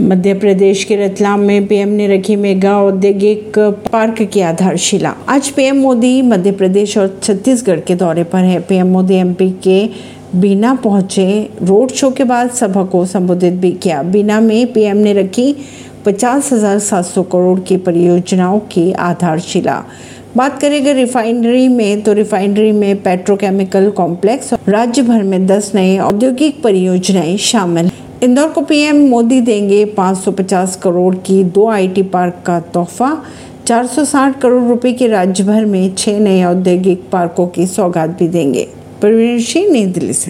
मध्य प्रदेश के रतलाम में पीएम ने रखी मेगा औद्योगिक पार्क की आधारशिला। आज पीएम मोदी मध्य प्रदेश और छत्तीसगढ़ के दौरे पर है। पीएम मोदी एमपी के बीना पहुँचे। रोड शो के बाद सभा को संबोधित भी किया। बीना में पीएम ने रखी पचास हज़ार सात सौ करोड़ की परियोजनाओं की आधारशिला। बात करें अगर रिफाइनरी में तो रिफाइनरी में पेट्रोकेमिकल कॉम्प्लेक्स राज्य भर में 10 नए औद्योगिक परियोजनाएँ शामिल। इंदौर को पीएम मोदी देंगे 550 करोड़ की दो आईटी पार्क का तोहफा 460 करोड़ रुपए के राज्य भर में छह नए औद्योगिक पार्कों की सौगात भी देंगे। परवीन सिंह, नई दिल्ली से।